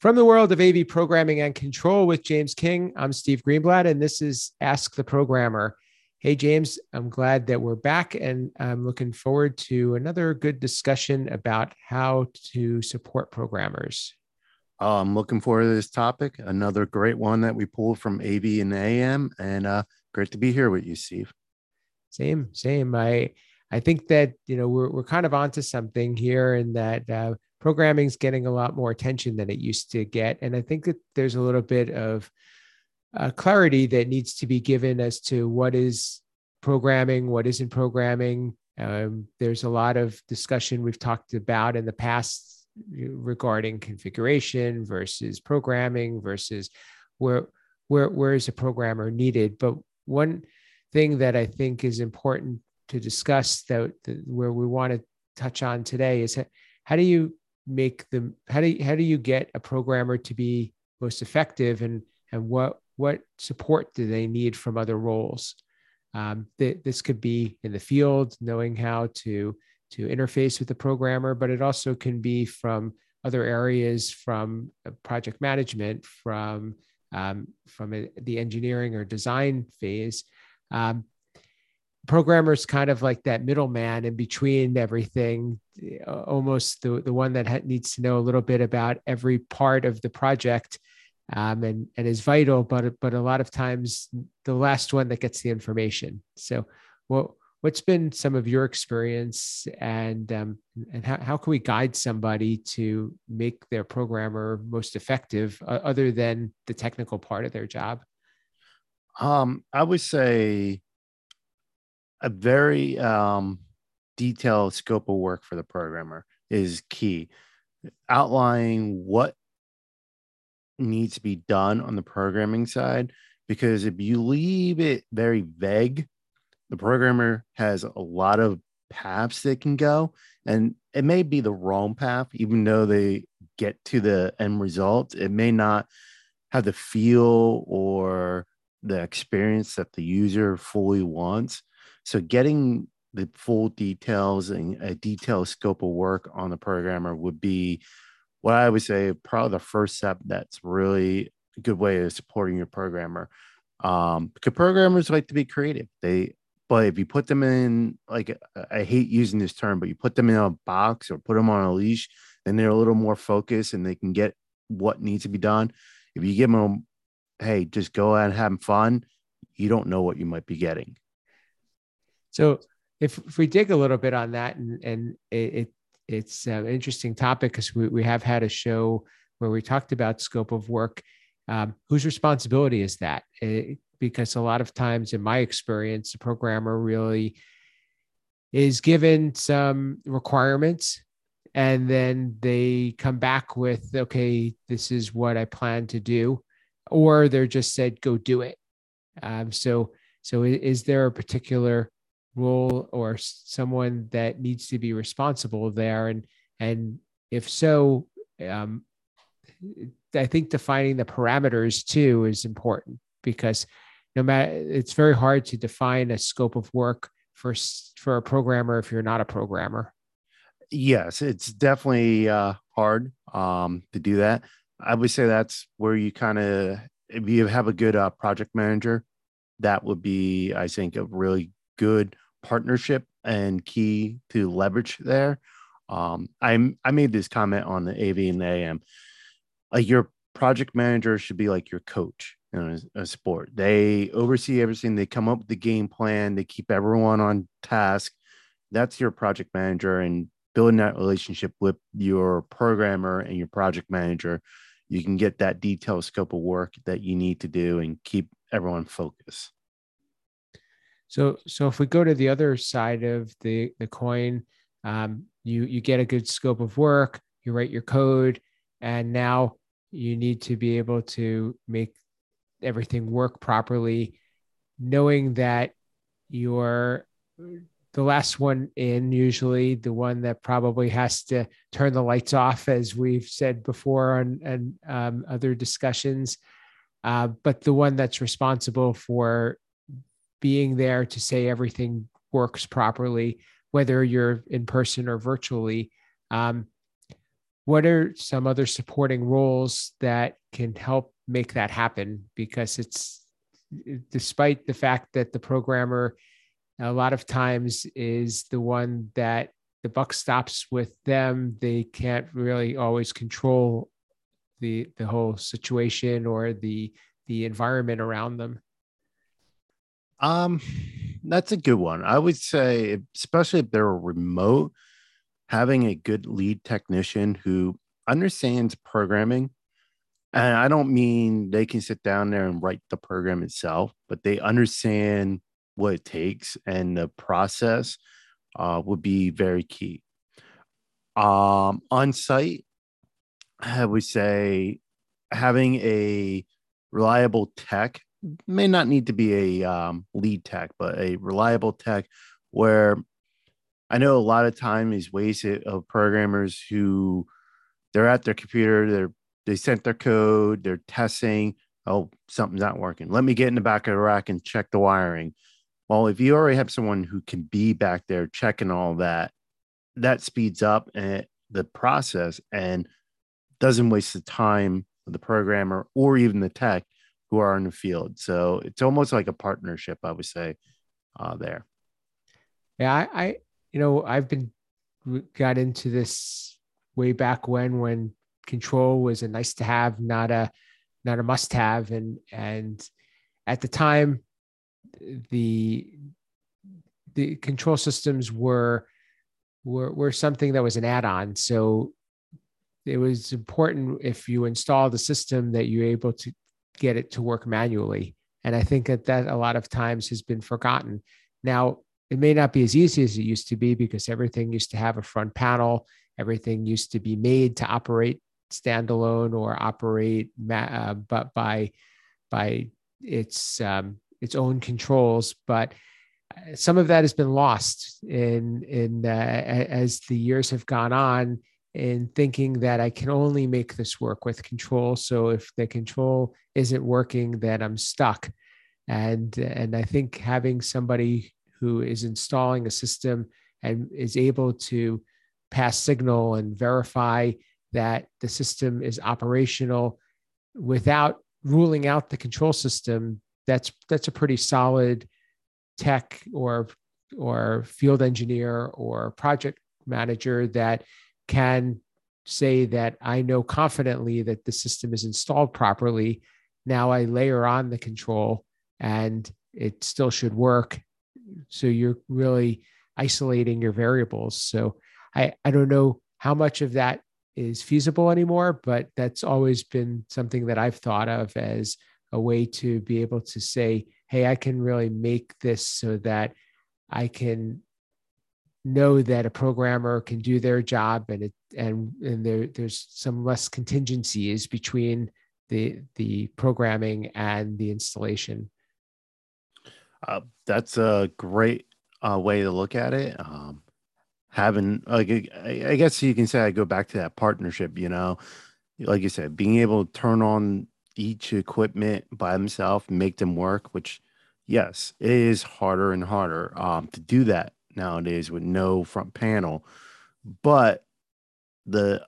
From the world of AV programming and control with James King, I'm Steve Greenblatt, and this is Ask the Programmer. Hey, James, I'm glad that we're back, and I'm looking forward to another good discussion about how to support programmers. Oh, I'm looking forward to this topic. Another great one that we pulled from AV and AM, and uh, great to be here with you, Steve. Same, same. I I think that you know we're we're kind of onto something here, in that uh, programming is getting a lot more attention than it used to get. And I think that there's a little bit of uh, clarity that needs to be given as to what is programming, what isn't programming. Um, there's a lot of discussion we've talked about in the past regarding configuration versus programming versus where where where is a programmer needed. But one thing that I think is important to discuss that, that where we want to touch on today is how do you make them how do you, how do you get a programmer to be most effective and and what what support do they need from other roles? Um, th- this could be in the field knowing how to to interface with the programmer but it also can be from other areas from uh, project management from um, from a, the engineering or design phase. Um, programmer's kind of like that middleman in between everything uh, almost the, the one that ha- needs to know a little bit about every part of the project um, and, and is vital but but a lot of times the last one that gets the information. So what what's been some of your experience and um, and how, how can we guide somebody to make their programmer most effective uh, other than the technical part of their job? Um, i would say a very um, detailed scope of work for the programmer is key. Outlining what needs to be done on the programming side, because if you leave it very vague, the programmer has a lot of paths they can go, and it may be the wrong path, even though they get to the end result. It may not have the feel or the experience that the user fully wants. So getting the full details and a detailed scope of work on the programmer would be what I would say probably the first step that's really a good way of supporting your programmer. Um, because programmers like to be creative. They but if you put them in like I hate using this term, but you put them in a box or put them on a leash, then they're a little more focused and they can get what needs to be done. If you give them, hey, just go out and have fun, you don't know what you might be getting. So if, if we dig a little bit on that, and, and it, it it's an interesting topic because we, we have had a show where we talked about scope of work. Um, whose responsibility is that? It, eh, because a lot of times, in my experience, the programmer really is given some requirements and then they come back with, okay, this is what I plan to do, or they're just said, go do it. Um, so, so is there a particular role or someone that needs to be responsible there. And and if so um, i think defining the parameters too is important because no matter it's very hard to define a scope of work for for a programmer if you're not a programmer. Yes it's definitely uh, hard um, to do that. I would say that's where you kind of if you have a good uh, project manager that would be i think a really good partnership and key to leverage there. Um, I I made this comment on the AV in the AM. Like your project manager should be like your coach in a, a sport. They oversee everything. They come up with the game plan. They keep everyone on task. That's your project manager, and building that relationship with your programmer and your project manager, you can get that detailed scope of work that you need to do and keep everyone focused. So, so if we go to the other side of the the coin, um, you you get a good scope of work, you write your code, and now you need to be able to make everything work properly, knowing that you're the last one in, usually the one that probably has to turn the lights off, as we've said before on and um, other discussions, uh, but the one that's responsible for being there to say everything works properly, whether you're in person or virtually. Um, what are some other supporting roles that can help make that happen? Because it's despite the fact that the programmer a lot of times is the one that the buck stops with them, they can't really always control the the whole situation or the the environment around them. Um, that's a good one. I would say, especially if they're remote, having a good lead technician who understands programming and i don't mean they can sit down there and write the program itself but they understand what it takes and the process uh, would be very key um, on site i would say having a reliable tech may not need to be a um, lead tech but a reliable tech where I know a lot of time is wasted of programmers who they're at their computer, they're they sent their code, they're testing. Oh, something's not working. Let me get in the back of the rack and check the wiring. Well, if you already have someone who can be back there checking all that, that speeds up and the process and doesn't waste the time of the programmer or even the tech who are in the field. So it's almost like a partnership, I would say, uh, there. Yeah, I, I you know, I've been got into this way back when when control was a nice to have, not a not a must have, and and at the time the the control systems were were were something that was an add-on. So it was important if you install the system that you're able to get it to work manually. And I think that that a lot of times has been forgotten. Now, it may not be as easy as it used to be because everything used to have a front panel. Everything used to be made to operate standalone or operate uh, but by by its um, its own controls. But uh, some of that has been lost in in uh, as the years have gone on in thinking that I can only make this work with control. So if the control isn't working, then I'm stuck. And and I think having somebody who is installing a system and is able to pass signal and verify that the system is operational without ruling out the control system that's that's a pretty solid tech or or field engineer or project manager that can say that I know confidently that the system is installed properly. Now I layer on the control and it still should work so you're really isolating your variables so i i don't know how much of that is feasible anymore but that's always been something that i've thought of as a way to be able to say hey i can really make this so that i can know that a programmer can do their job and it and and there there's some less contingencies between the the programming and the installation uh, that's a great uh, way to look at it. Um, having like I, guess you can say I go back to that partnership. You know, like you said, being able to turn on each equipment by himself, make them work. Which, yes, it is harder and harder um, to do that nowadays with no front panel. But the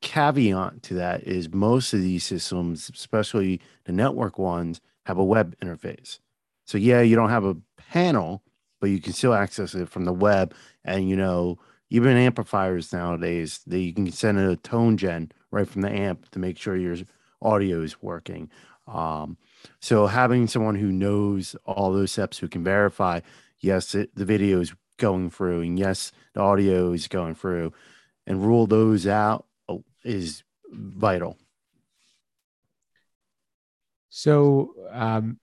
caveat to that is most of these systems, especially the network ones, have a web interface. So yeah, you don't have a panel, but you can still access it from the web. And you know, even amplifiers nowadays, they you can send a tone gen right from the amp to make sure your audio is working. Um, so having someone who knows all those steps, who can verify, yes, it, the video is going through, and yes, the audio is going through, and rule those out oh, is vital. So, um,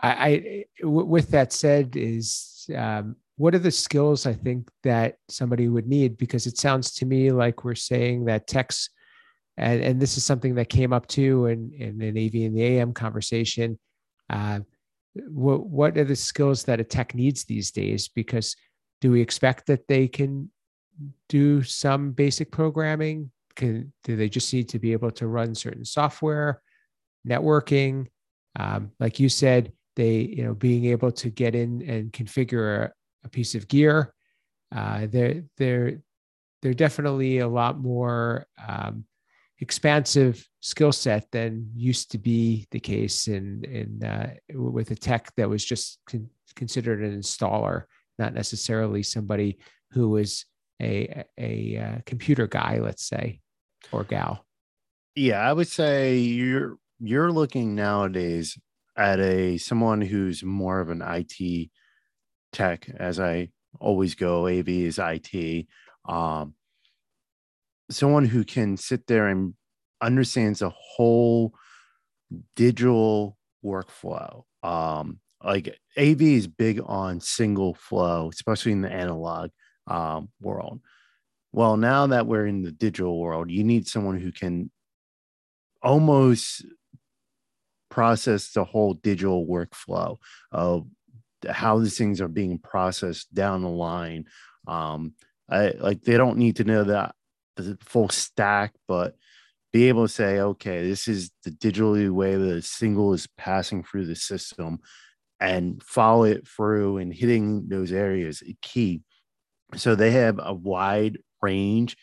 I, I w- with that said, is um, what are the skills I think that somebody would need? Because it sounds to me like we're saying that techs, and, and this is something that came up too in, in an AV in the AM conversation. Uh, what, what are the skills that a tech needs these days? Because do we expect that they can do some basic programming? Can, do they just need to be able to run certain software, networking? Um, like you said, they you know being able to get in and configure a, a piece of gear uh, there there they're definitely a lot more um, expansive skill set than used to be the case in in uh, with a tech that was just con- considered an installer, not necessarily somebody who was a, a, a uh, computer guy, let's say, or gal. Yeah, I would say you're you're looking nowadays at a someone who's more of an IT tech, as I always go. AV is IT. Um, someone who can sit there and understands the whole digital workflow. Um, like AV is big on signal flow, especially in the analog um, world. Well, now that we're in the digital world, you need someone who can almost process the whole digital workflow of how these things are being processed down the line. Um, I, like they don't need to know that the full stack, but be able to say, okay, this is the digitally way the signal is passing through the system and follow it through and hitting those areas key. So they have a wide range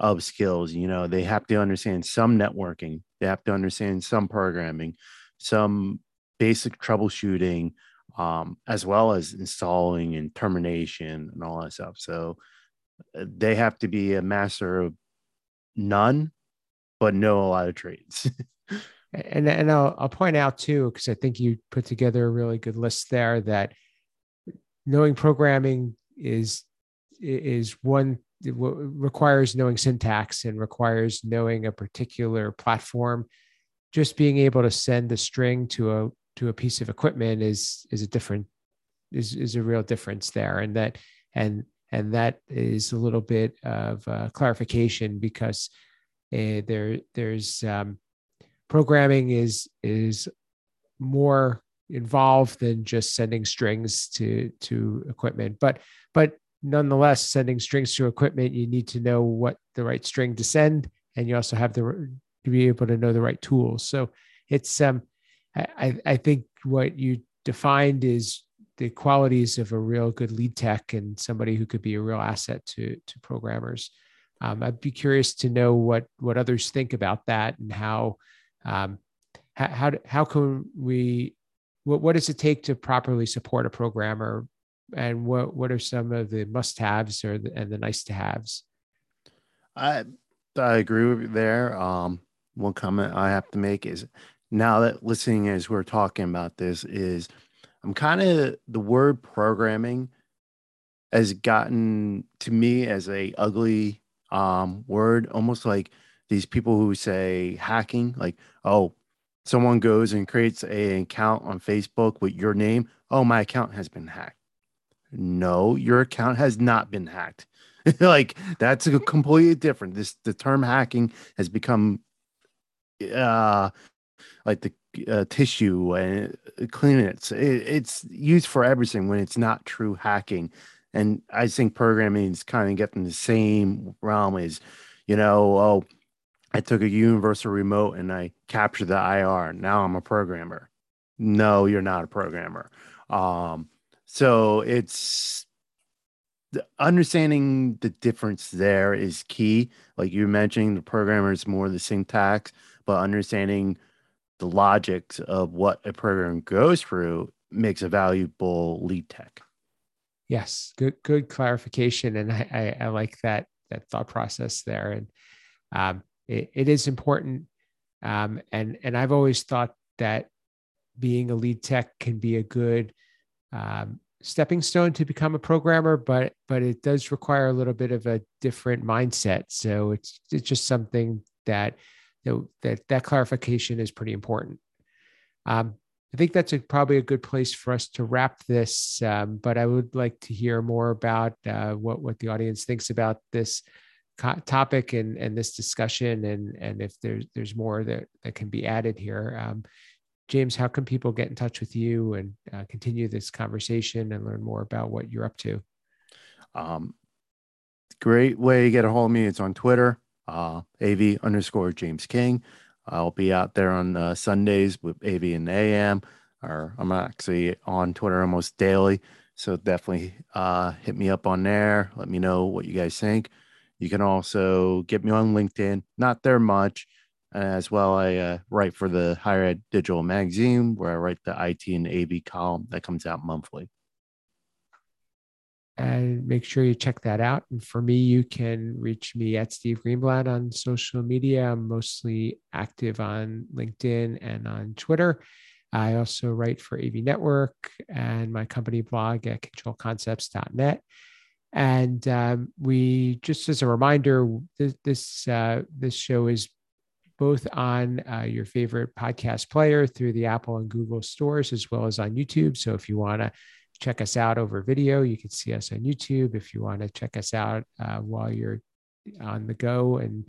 of skills. You know, they have to understand some networking, they have to understand some programming, some basic troubleshooting, um, as well as installing and termination and all that stuff. So they have to be a master of none, but know a lot of trades. and and I'll, I'll point out too, because I think you put together a really good list there that knowing programming is is one requires knowing syntax and requires knowing a particular platform just being able to send a string to a to a piece of equipment is is a different is is a real difference there and that and and that is a little bit of uh, clarification because uh, there there's um, programming is is more involved than just sending strings to to equipment. But but nonetheless sending strings to equipment you need to know what the right string to send and you also have the to be able to know the right tools. So it's um i i think what you defined is the qualities of a real good lead tech and somebody who could be a real asset to to programmers um, i'd be curious to know what what others think about that and how um, how, how can we what, what does it take to properly support a programmer and what what are some of the must-haves or the, and the nice-to-haves? I I agree with you there. Um, one comment I have to make is now that listening as we're talking about this is I'm kind of the word programming has gotten to me as a ugly um, word, almost like these people who say hacking, like oh, someone goes and creates an account on Facebook with your name. Oh, my account has been hacked no, your account has not been hacked. like that's a completely different. This the term hacking has become uh like the uh, tissue and uh, cleaning it. It's used for everything when it's not true hacking. And I think programming is kind of getting the same realm as, you know, oh, I took a universal remote and I captured the IR. Now I'm a programmer. No, you're not a programmer. Um, so it's understanding the difference there is key. Like you mentioned, the programmer is more the syntax, but understanding the logics of what a program goes through makes a valuable lead tech. Yes, good good clarification, and I, I, I like that that thought process there, and um, it, it is important. Um, and and I've always thought that being a lead tech can be a good um, stepping stone to become a programmer, but but it does require a little bit of a different mindset. So it's it's just something that that that, that clarification is pretty important. Um, I think that's a, probably a good place for us to wrap this. Um, but I would like to hear more about uh, what what the audience thinks about this co- topic and and this discussion, and and if there's there's more that that can be added here. Um, James, how can people get in touch with you and uh, continue this conversation and learn more about what you're up to? Um, great way to get a hold of me. It's on Twitter, uh, AV underscore James King. I'll be out there on uh, Sundays with AV and AM, or I'm actually on Twitter almost daily. So definitely uh, hit me up on there. Let me know what you guys think. You can also get me on LinkedIn, not there much. As well, I uh, write for the Higher Ed Digital Magazine, where I write the IT and AV column that comes out monthly. And make sure you check that out. And for me, you can reach me at Steve Greenblatt on social media. I'm mostly active on LinkedIn and on Twitter. I also write for AV Network and my company blog at controlconcepts.net. And um, we, just as a reminder, this this, uh, this show is both on uh, your favorite podcast player through the Apple and Google stores, as well as on YouTube. So if you want to check us out over video, you can see us on YouTube. If you want to check us out uh, while you're on the go and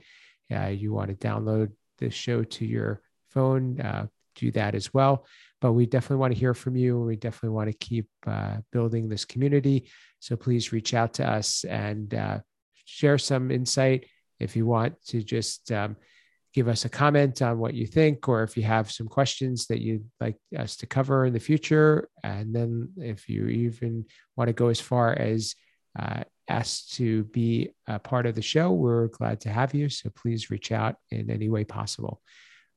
uh, you want to download the show to your phone, uh, do that as well. But we definitely want to hear from you. We definitely want to keep uh, building this community. So please reach out to us and uh, share some insight. If you want to just um, give us a comment on what you think, or if you have some questions that you'd like us to cover in the future. And then if you even want to go as far as uh, to be a part of the show, we're glad to have you. So please reach out in any way possible.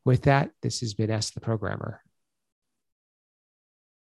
With that, this has been Ask the Programmer.